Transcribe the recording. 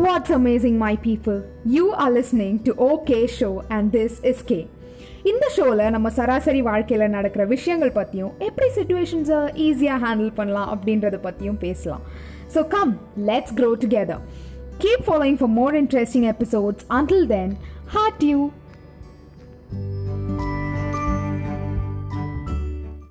What's amazing, my people? You are listening to OK Show, and this is K. இந்த ஷோவில் நம்ம சராசரி வாழ்க்கையில் நடக்கிற விஷயங்கள் பற்றியும் எப்படி சுச்சுவேஷன்ஸை ஈஸியாக ஹேண்டில் பண்ணலாம் அப்படின்றத பற்றியும் பேசலாம் so come let's grow together keep following for more interesting episodes until then heart you